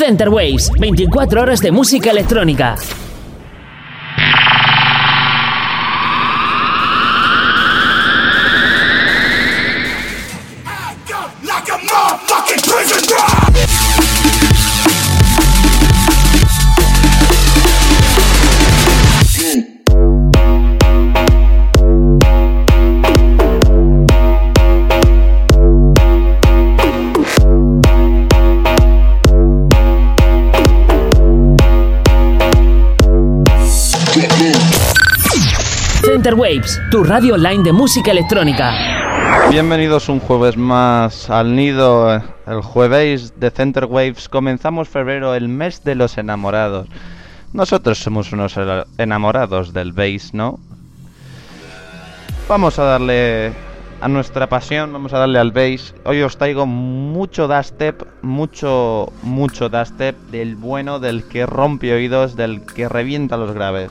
Center Waves, 24 horas de música electrónica. Waves, tu radio online de música electrónica. Bienvenidos un jueves más al nido, el jueves de Center Waves. Comenzamos febrero, el mes de los enamorados. Nosotros somos unos enamorados del bass, ¿no? Vamos a darle a nuestra pasión, vamos a darle al bass. Hoy os traigo mucho dubstep, mucho, mucho dubstep del bueno, del que rompe oídos, del que revienta los graves.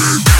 Yeah,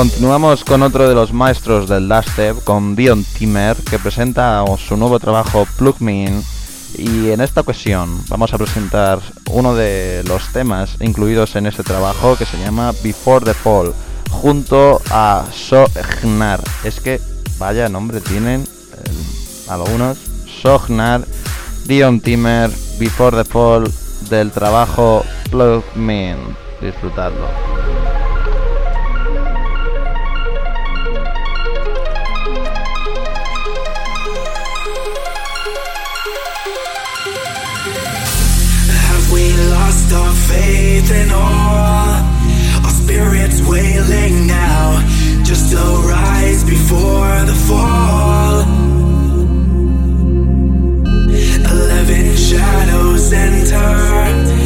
Continuamos con otro de los maestros del dubstep, con Dion Timmer, que presenta su nuevo trabajo Plug Me. Y en esta ocasión vamos a presentar uno de los temas incluidos en ese trabajo que se llama Before the Fall, junto a Sognar. Es que vaya nombre tienen algunos. Sognar, Dion Timmer, Before the Fall, del trabajo Plug Me In. Disfrutadlo. faith in all. Our spirits wailing now, just to rise before the fall. Eleven shadows enter.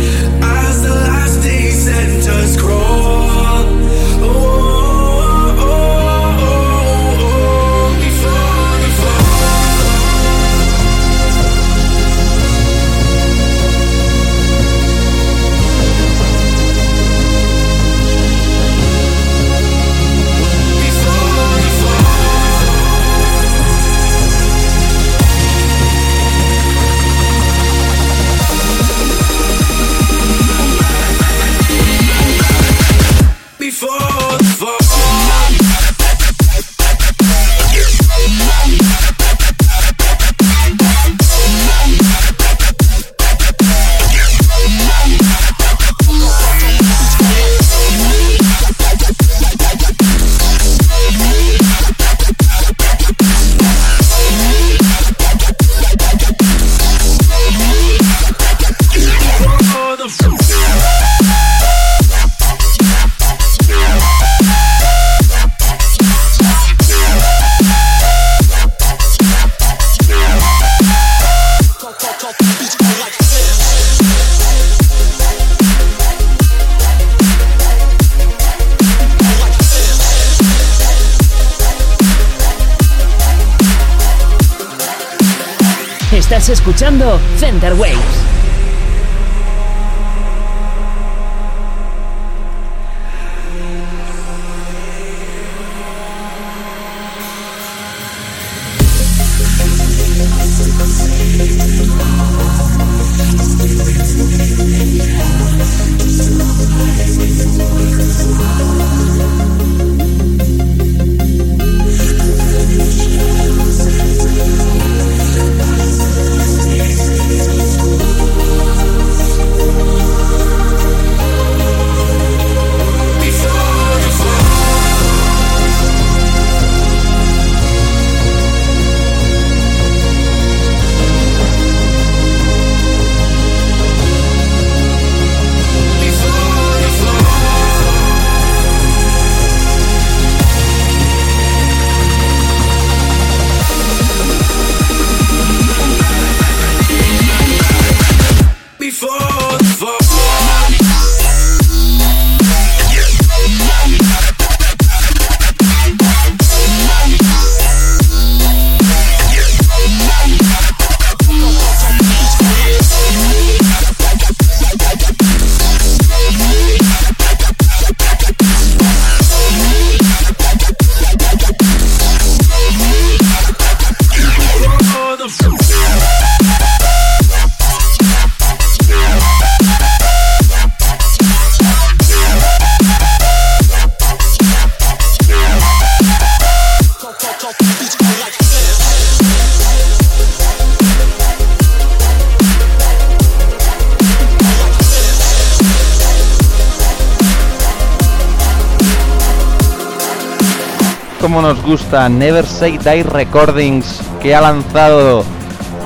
Gusta Never Say Die Recordings, que ha lanzado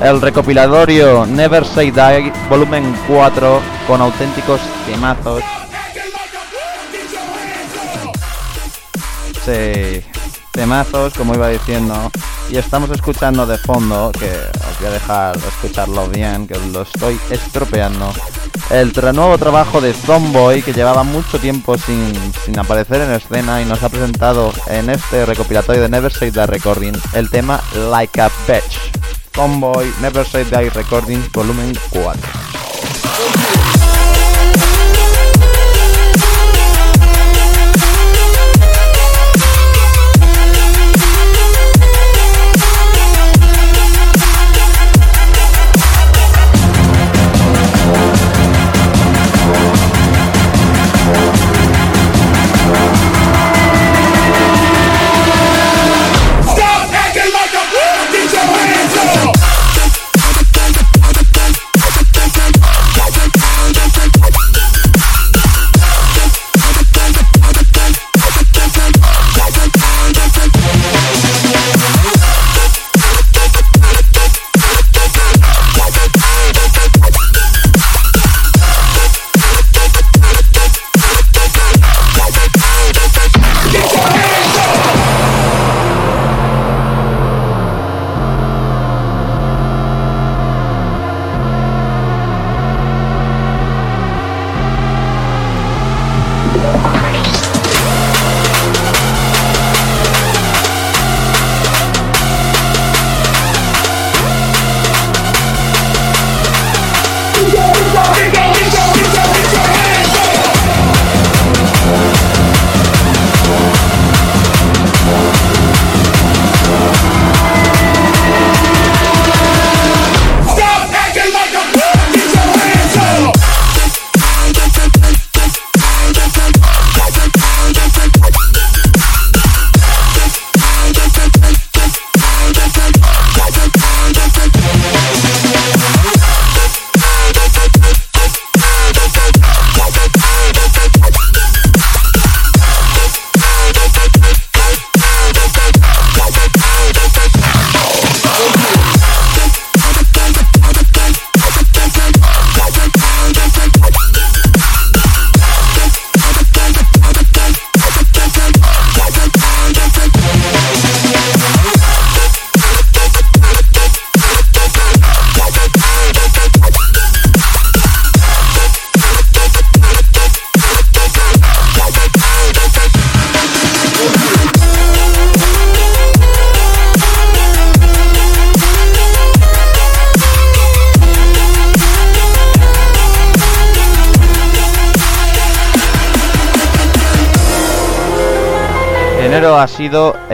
el recopilatorio Never Say Die volumen 4 con auténticos temazos. Sí, temazos, como iba diciendo. Y estamos escuchando de fondo, que os voy a dejar escucharlo bien, que lo estoy estropeando el nuevo trabajo de Zomboy que llevaba mucho tiempo sin, aparecer en escena y nos ha presentado en este recopilatorio de Never Say Die Recording el tema Like a Bitch. Zomboy Never Say Die Recording volumen 4.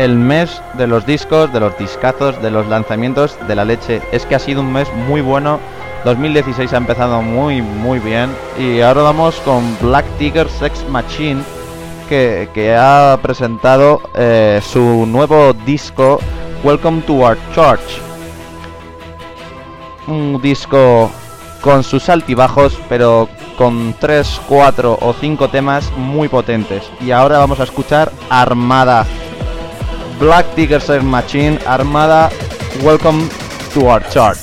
El mes de los discos, de los discazos, de los lanzamientos, de la leche. Es que ha sido un mes muy bueno. 2016 ha empezado muy muy bien y ahora vamos con Black Tiger Sex Machine que, ha presentado eh, su nuevo disco Welcome to Our Church. Un disco con sus altibajos, pero con 3, 4 o 5 temas muy potentes. Y ahora vamos a escuchar Armada. Black Tiger Sex Machine, Armada, Welcome to Our Church.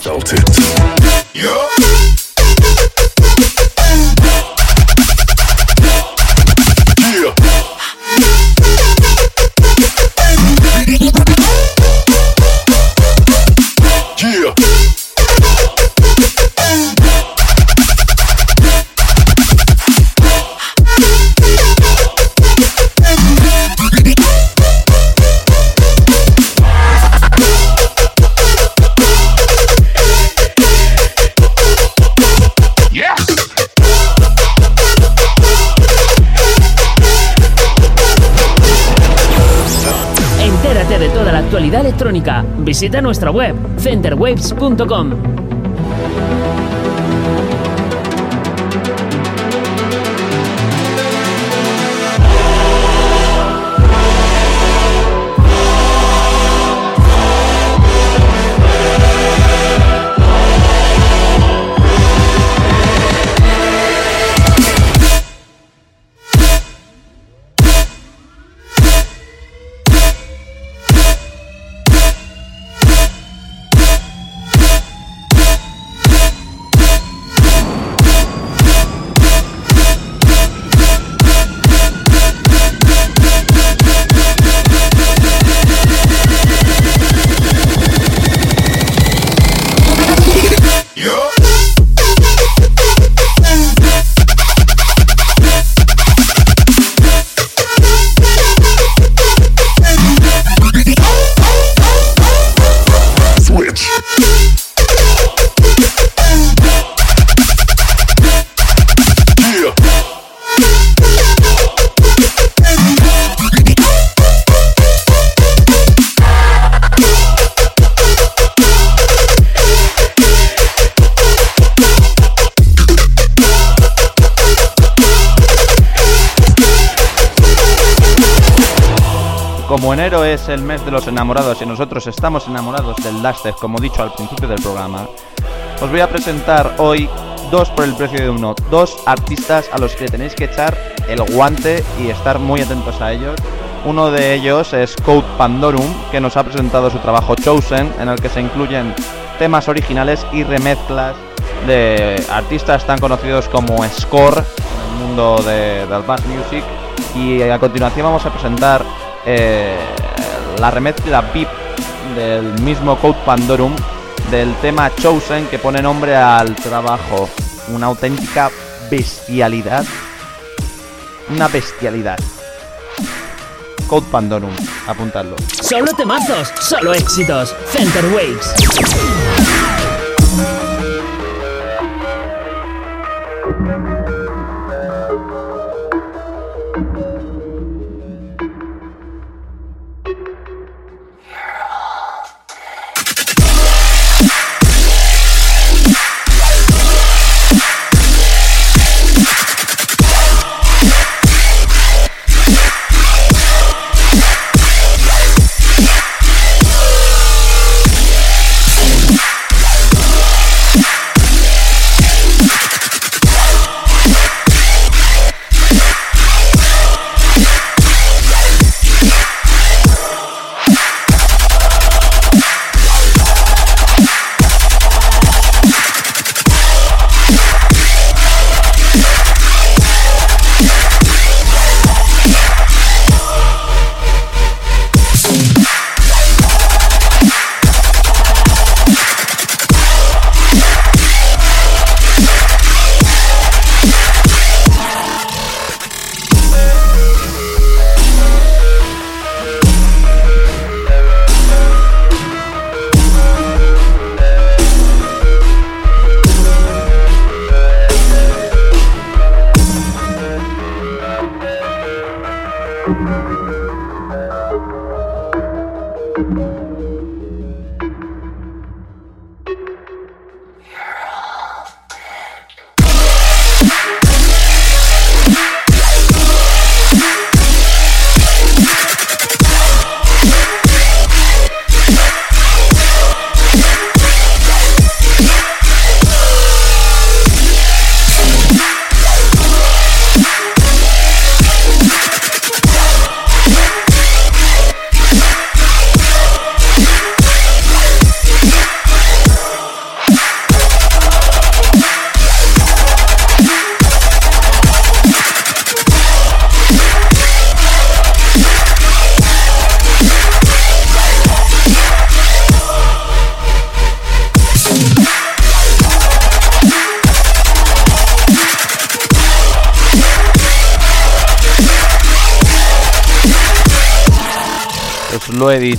Visita nuestra web centerwaves.com. Como enero es el mes de los enamorados y nosotros estamos enamorados del Dastef, como dicho al principio del programa, os voy a presentar hoy dos por el precio de uno, dos artistas a los que tenéis que echar el guante y estar muy atentos a ellos. Uno de ellos es Code Pandorum, que nos ha presentado su trabajo Chosen, en el que se incluyen temas originales y remezclas de artistas tan conocidos como Score en el mundo de, del music. Y a continuación vamos a presentar eh, la remezcla VIP del mismo Code Pandorum del tema Chosen que pone nombre al trabajo. Una auténtica bestialidad. Una bestialidad. Code Pandorum, apuntadlo. Solo temazos, solo éxitos. Center Waves.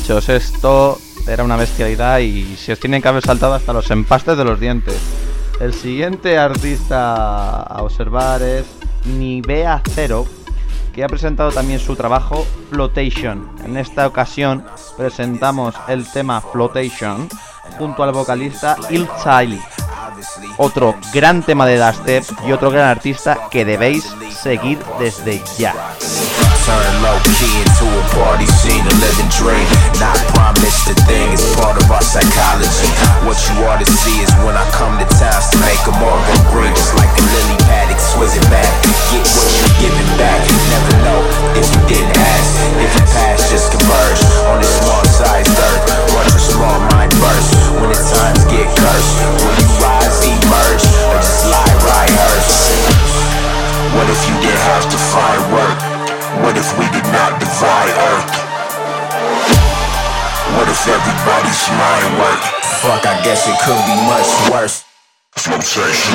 Os lo he dicho, esto era una bestialidad y se os tienen que haber saltado hasta los empastes de los dientes. El siguiente artista a observar es Nivea Zero, que ha presentado también su trabajo Flotation. En esta ocasión presentamos el tema Flotation junto al vocalista Il Child. Otro gran tema de dubstep y otro gran artista que debéis seguir desde ya. Turn low key into a party scene, a living dream. Not promised a thing, it's part of our psychology. What you ought to see is when I come to towns to make them all go green, just like a lily paddock, swizz it back. Get what you're giving back. Never know if you didn't ask. If you pass, just converge on this small sized earth. Watch your small mind burst when the times get cursed. Will you rise, emerge, or just lie right hearse? What if you did have to find work? What if we did not divide Earth? What if everybody's mind worked? Fuck, I guess it could be much worse. Flotation.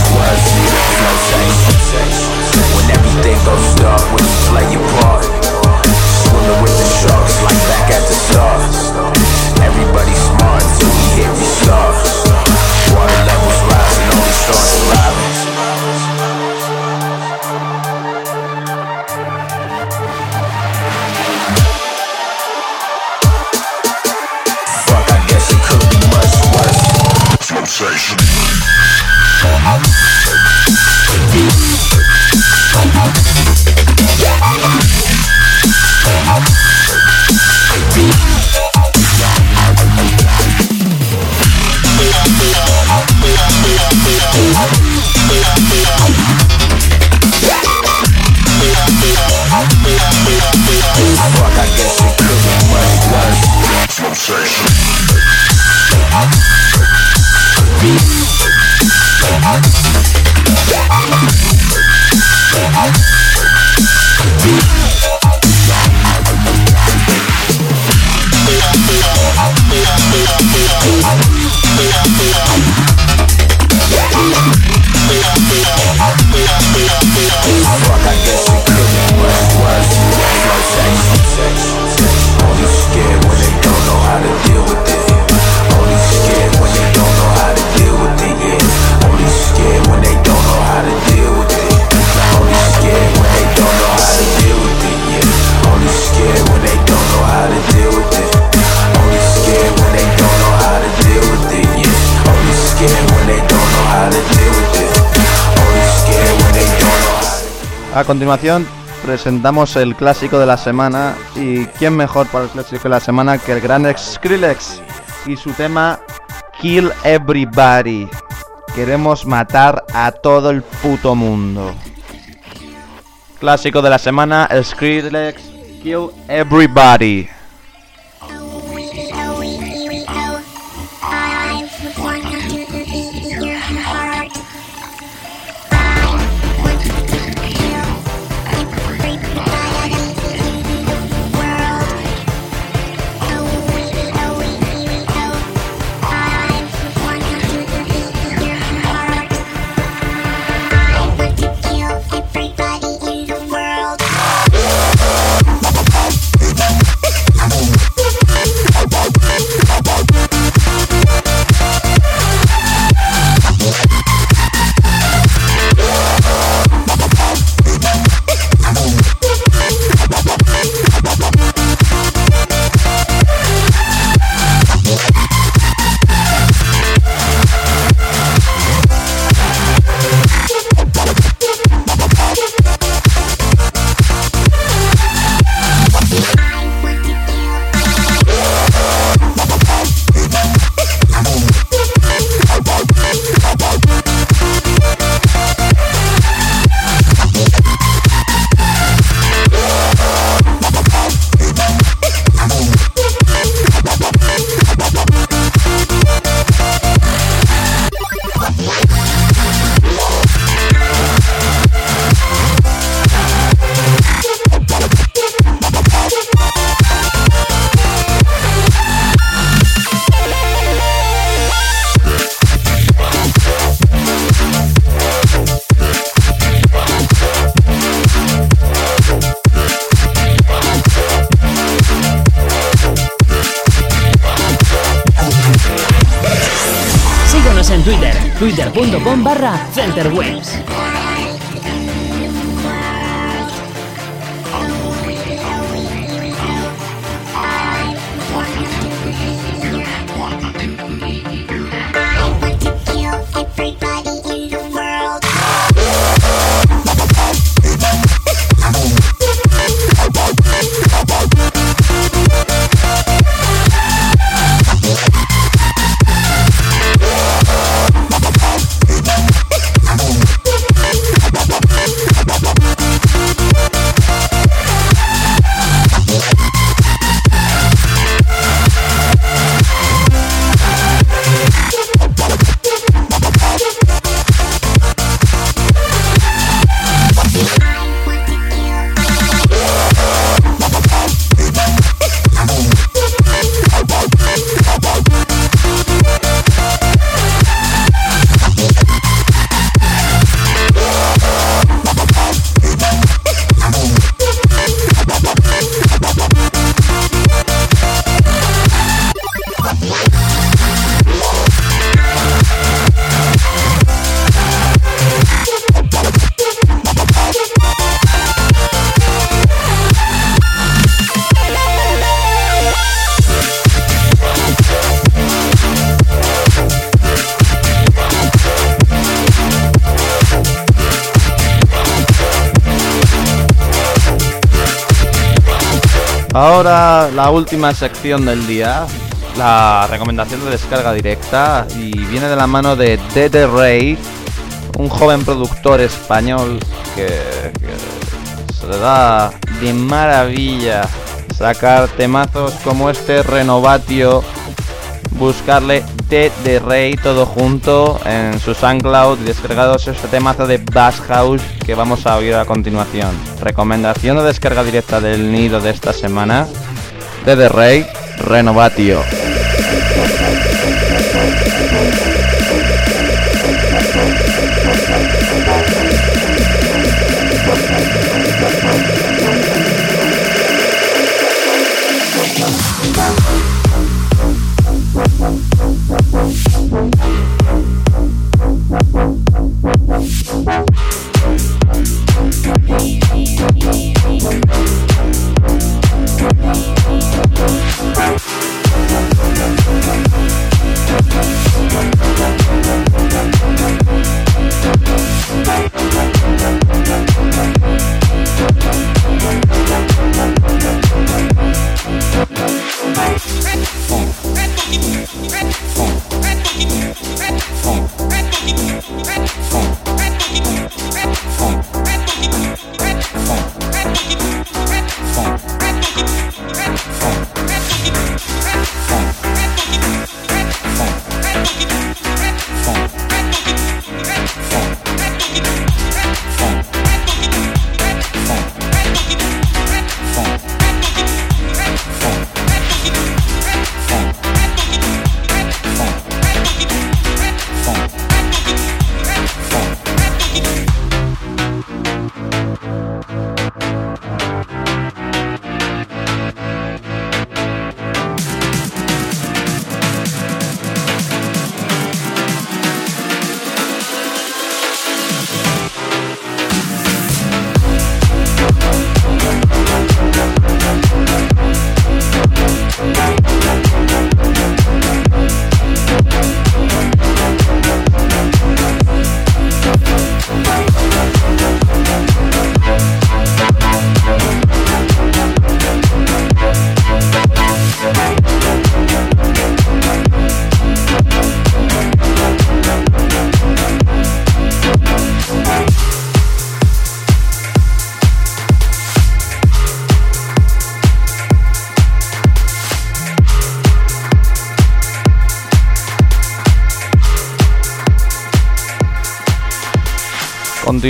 A continuación presentamos el clásico de la semana y quién mejor para el clásico de la semana que el gran Skrillex y su tema Kill Everybody. Queremos matar a todo el puto mundo. Clásico de la semana, Skrillex Kill Everybody. twitter.com barra centerwaves. Ahora la última sección del día, la recomendación de descarga directa y viene de la mano de Dede Rey, un joven productor español que, que se le da de maravilla sacar temazos como este Renovatio, buscarle Dede Rey todo junto en su SoundCloud descargados este temazo de Bass House que vamos a oír a continuación. Recomendación de descarga directa del nido de esta semana. Dede Rey, Renovatio.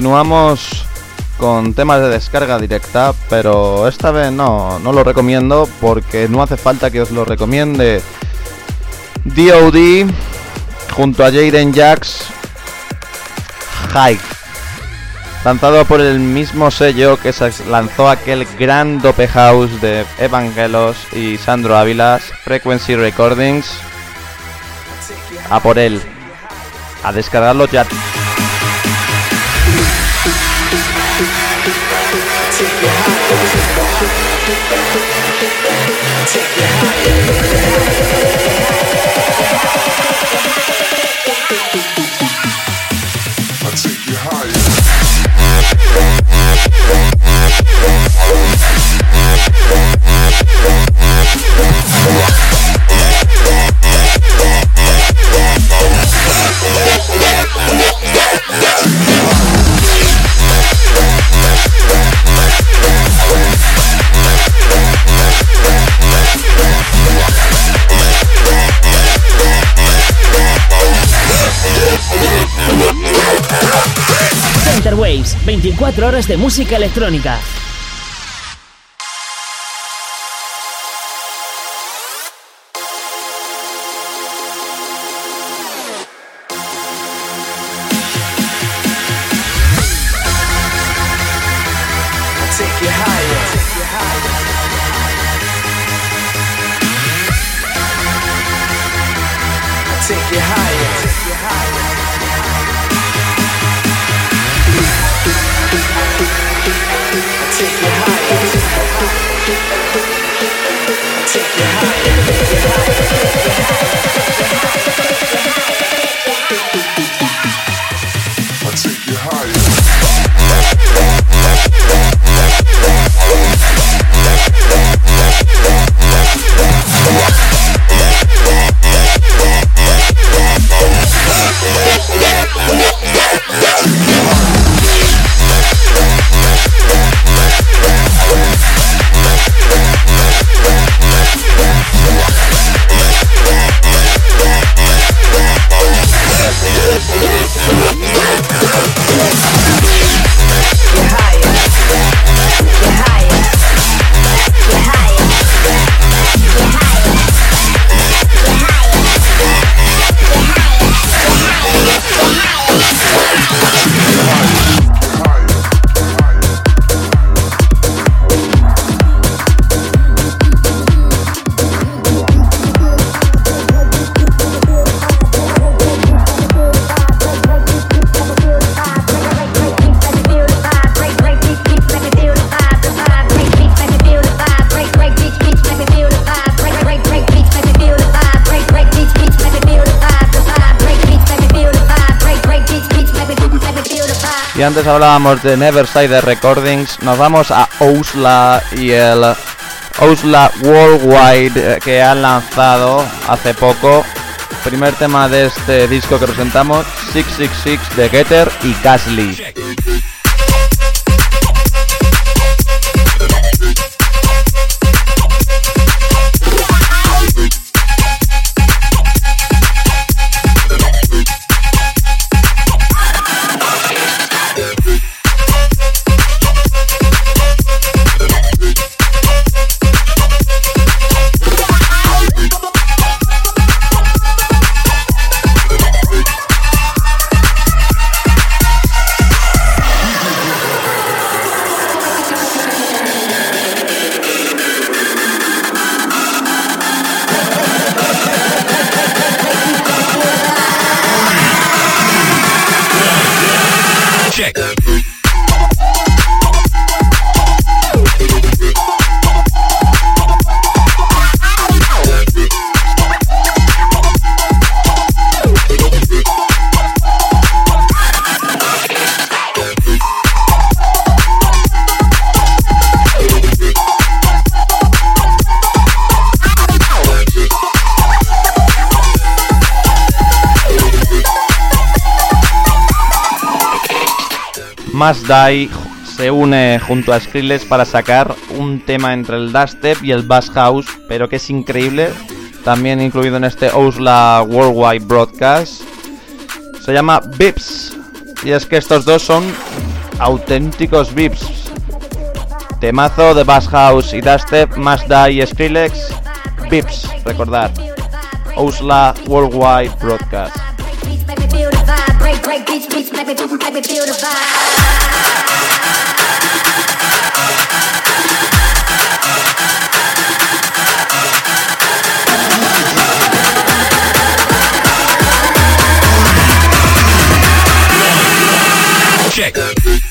Continuamos con temas de descarga directa, pero esta vez no, no lo recomiendo porque no hace falta que os lo recomiende. DOD junto a Jaden Jax Hike lanzado por el mismo sello que se lanzó aquel gran dope house de Evangelos y Sandro Ávilas, Frequency Recordings. A por él, a descargarlo ya. 24 horas de música electrónica. Y antes hablábamos de Neverside Recordings, nos vamos a Ousla y el Ousla Worldwide eh, que han lanzado hace poco. Primer tema de este disco que presentamos, 666 de Getter y Gasly. check. Must Die se une junto a Skrillex para sacar un tema entre el dubstep y el bass house, pero que es increíble, también incluido en este Osla Worldwide Broadcast. Se llama Vips y es que estos dos son auténticos Vips. Temazo de bass house y dubstep, Must Die y Skrillex, Vips, recordad. Osla Worldwide Broadcast. break make me, make me feel the vibe. check.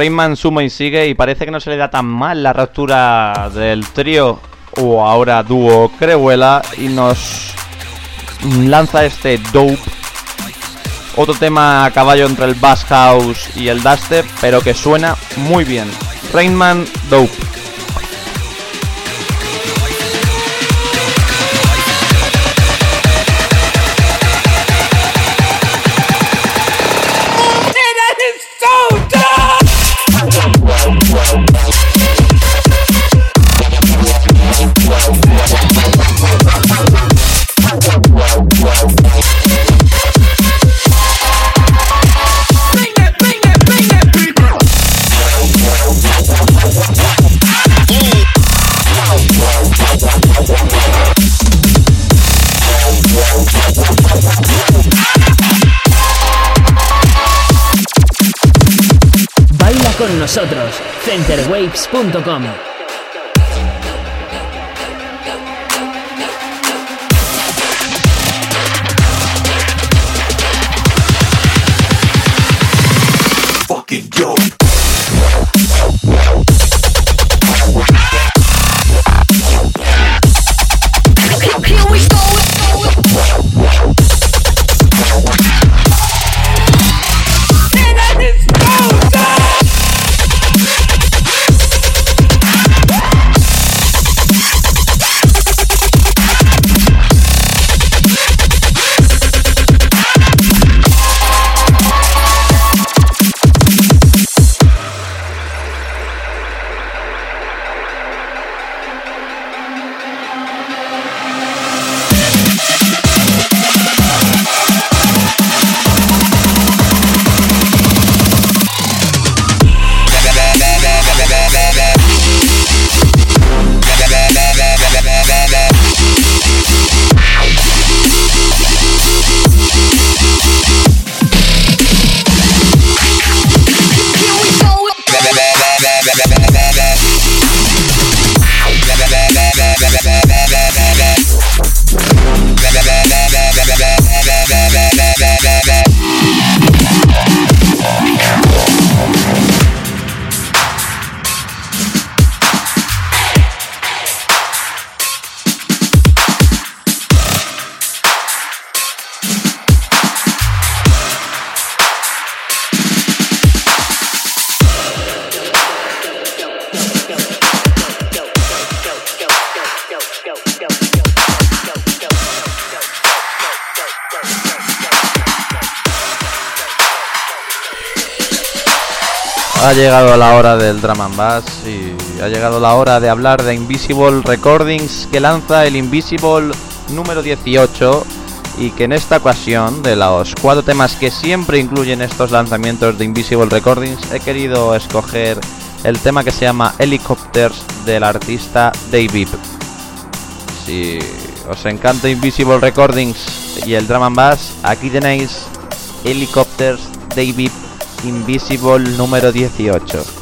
Rayman suma y sigue y parece que no se le da tan mal la ruptura del trío o ahora dúo Creuela y nos lanza este Dope. Otro tema a caballo entre el Bass House y el Duster, pero que suena muy bien. Rainman Dope. Centerwaves.com. llegado la hora del Drum and Bass y ha llegado la hora de hablar de Invisible Recordings que lanza el Invisible número 18 y que en esta ocasión de los cuatro temas que siempre incluyen estos lanzamientos de Invisible Recordings he querido escoger el tema que se llama Helicopters del artista David. Si os encanta Invisible Recordings y el Drum and Bass, aquí tenéis Helicopters David Invisible número 18.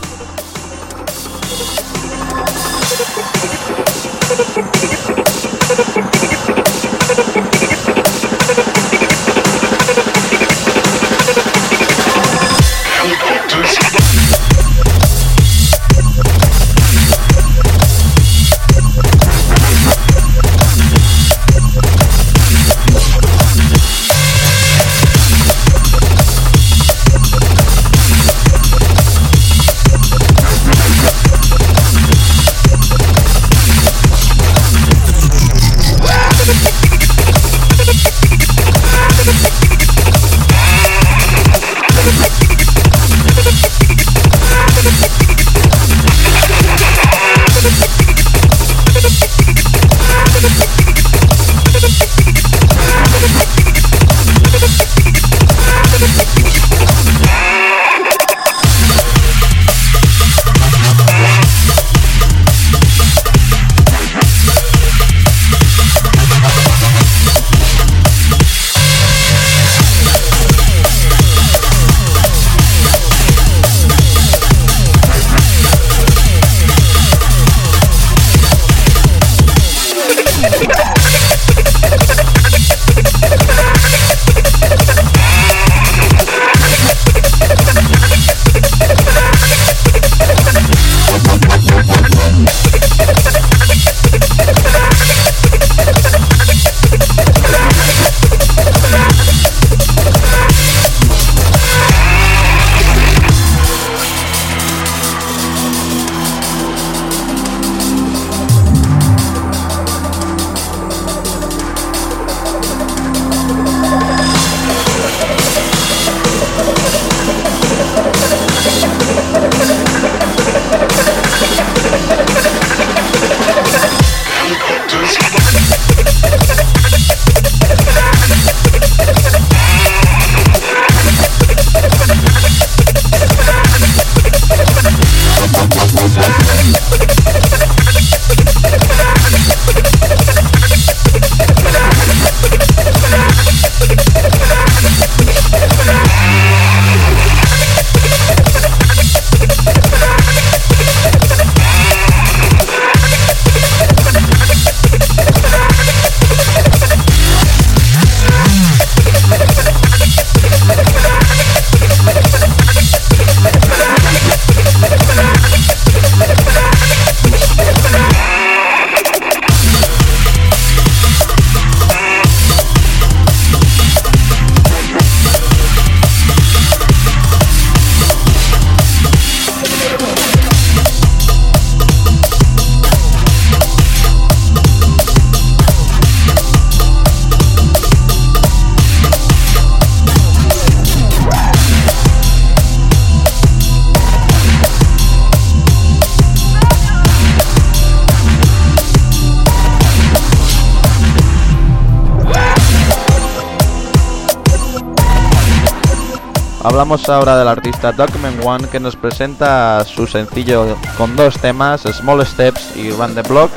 Hablamos ahora del artista Document One que nos presenta su sencillo con dos temas, Small Steps y Run the Block.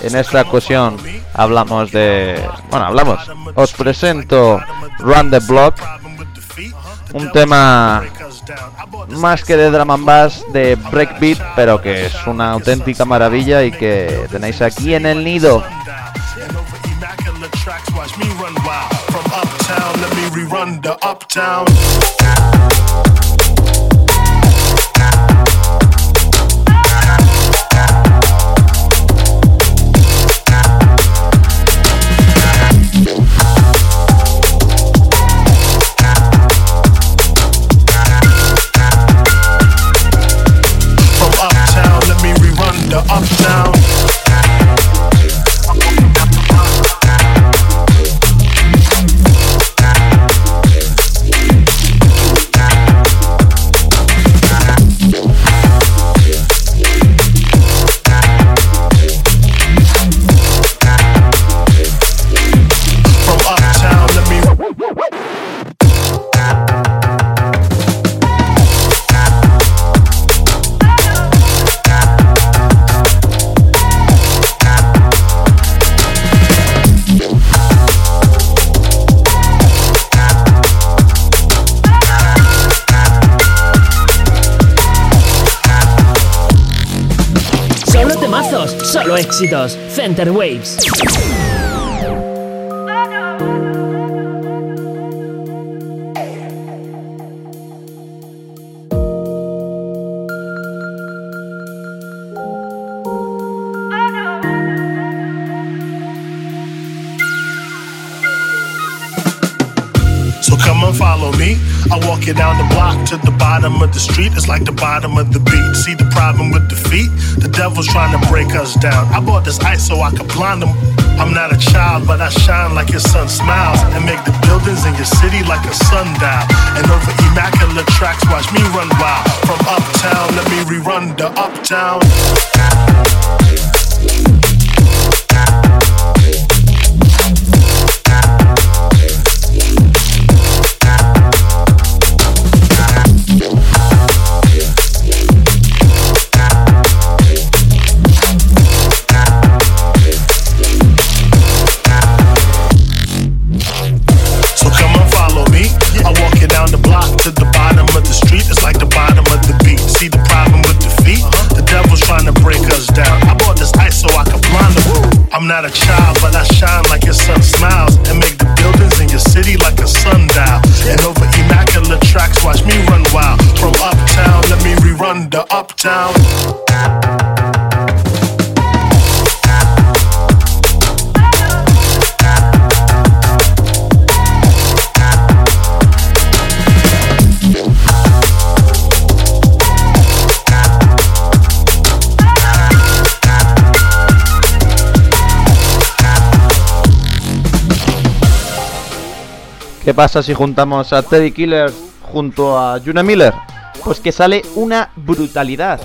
En esta ocasión hablamos de... Bueno, hablamos. Os presento Run the Block, un tema más que de drum and bass de breakbeat, pero que es una auténtica maravilla y que tenéis aquí en el nido. Let me rerun the uptown. Éxitos. Center Waves. Bottom of the street. It's like the bottom of the beat. See the problem with the feet? The devil's trying to break us down. I bought this ice so I could blind them. I'm not a child, but I shine like your sun smiles and make the buildings in your city like a sundial. And over immaculate tracks, watch me run wild. From uptown, let me rerun the uptown. Not a child, but I shine like your sun smiles and make the buildings in your city like a sundial. And over immaculate tracks, watch me run wild. From uptown, let me rerun the uptown. ¿Qué pasa si juntamos a Teddy Killer junto a Juna Miller? Pues que sale una brutalidad.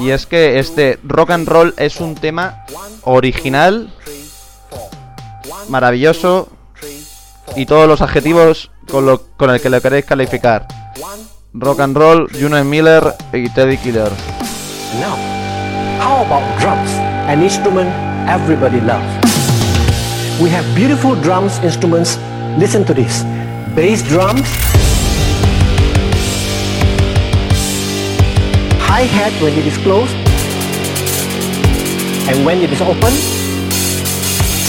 Y es que este rock and roll es un tema original, maravilloso y todos los adjetivos con, lo, con el que le queréis calificar. Rock and roll, Juna Miller y Teddy Killer. Now, how about drums? An instrument everybody loves. We have beautiful drums instruments. Listen to this. Bass drums. Hi-hat when it is closed. And when it is open.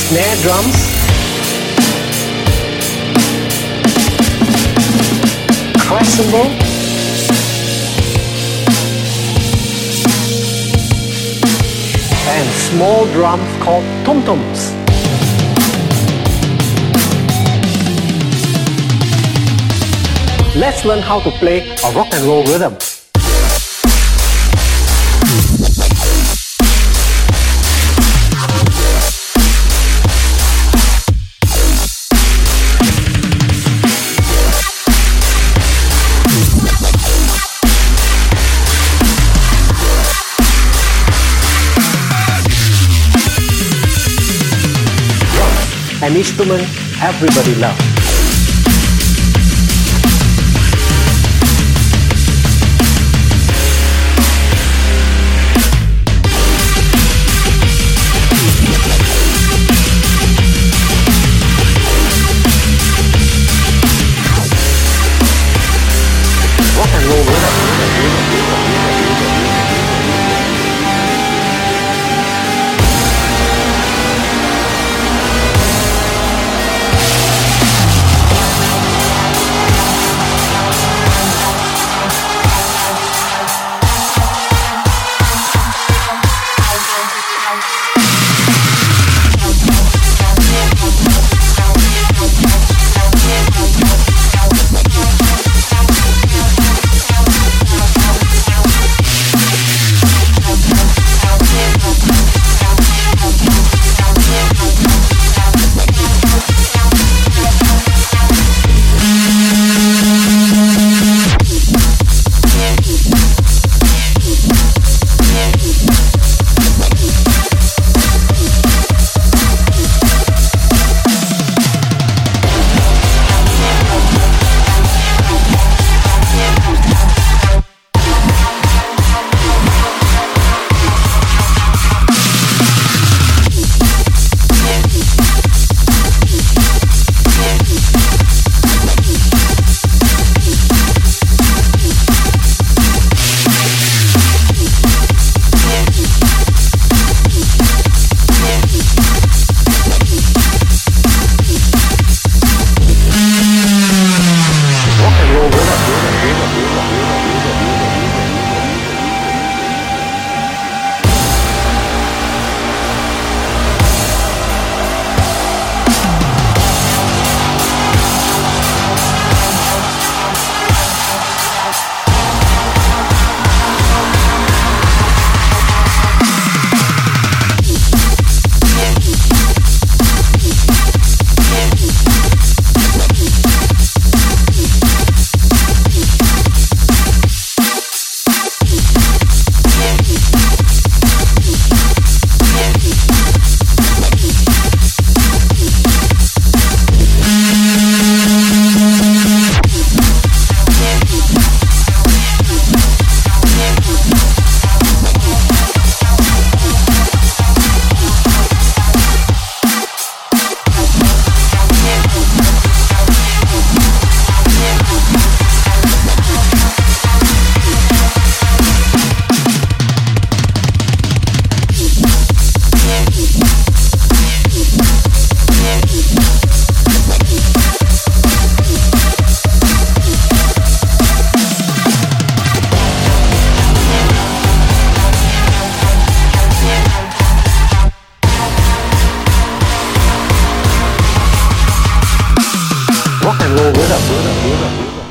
Snare drums. Crash cymbal. and small drums called tom-toms. Let's learn how to play a rock and roll rhythm. An instrument everybody loves.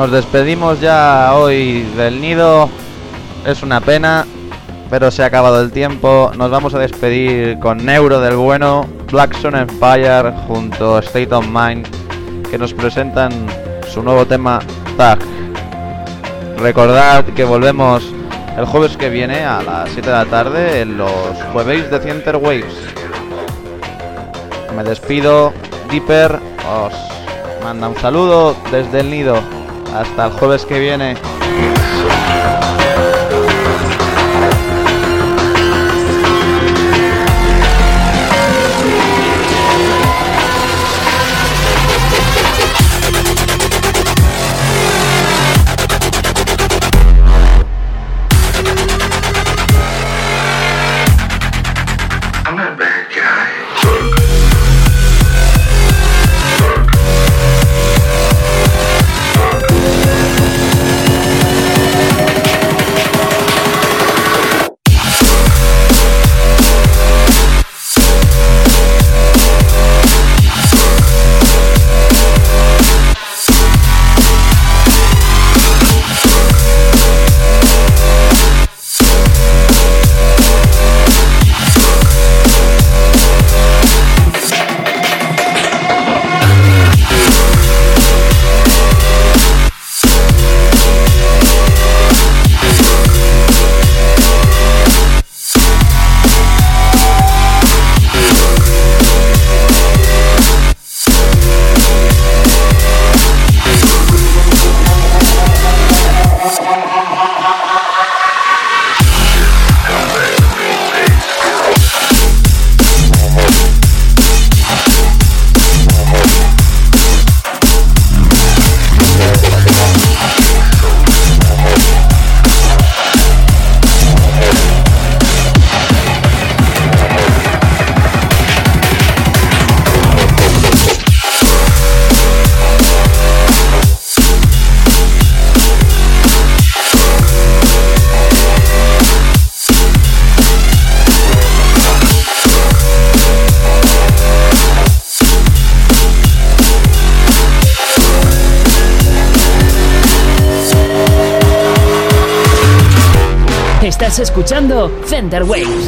Nos despedimos ya hoy del nido. Es una pena, pero se ha acabado el tiempo. Nos vamos a despedir con Neuro del Bueno, Black Empire junto a State of Mind, que nos presentan su nuevo tema Tag. Recordad que volvemos el jueves que viene a las 7 de la tarde en los jueves de Center Waves. Me despido, Dipper, os manda un saludo desde el nido. Hasta el jueves que viene. Escuchando Center Waves.